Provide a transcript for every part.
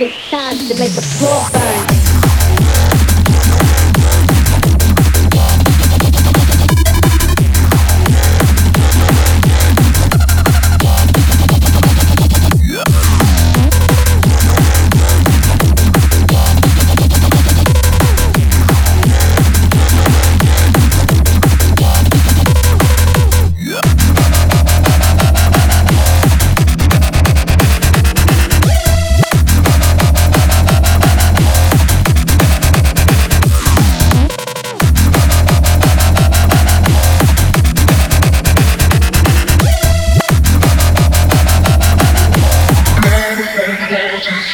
it time to make the floor burn.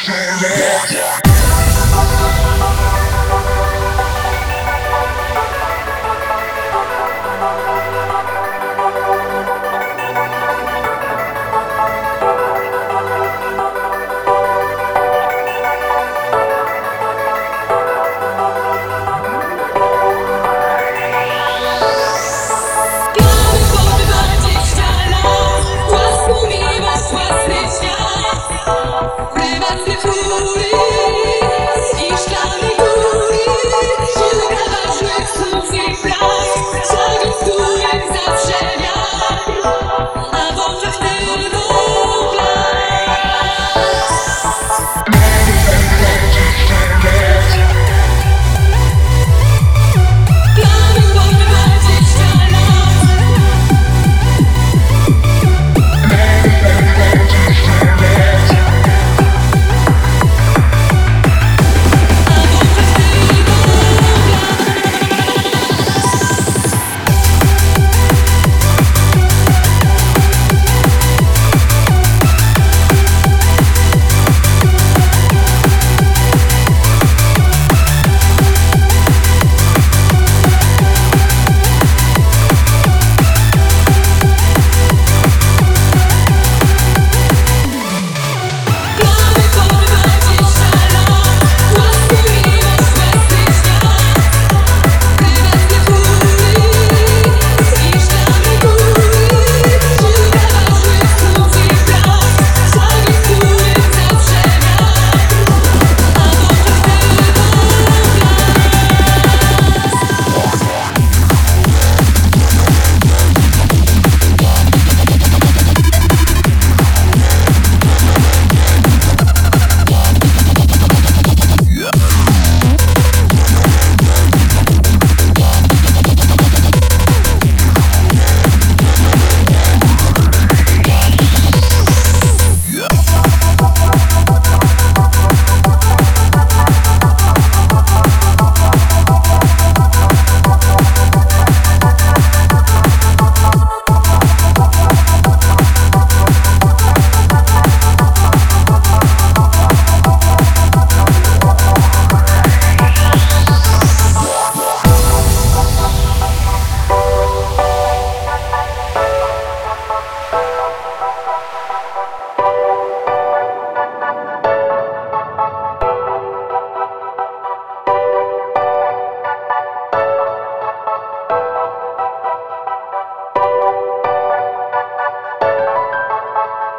Murder.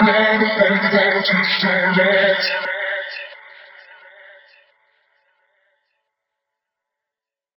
never, never, to stand it.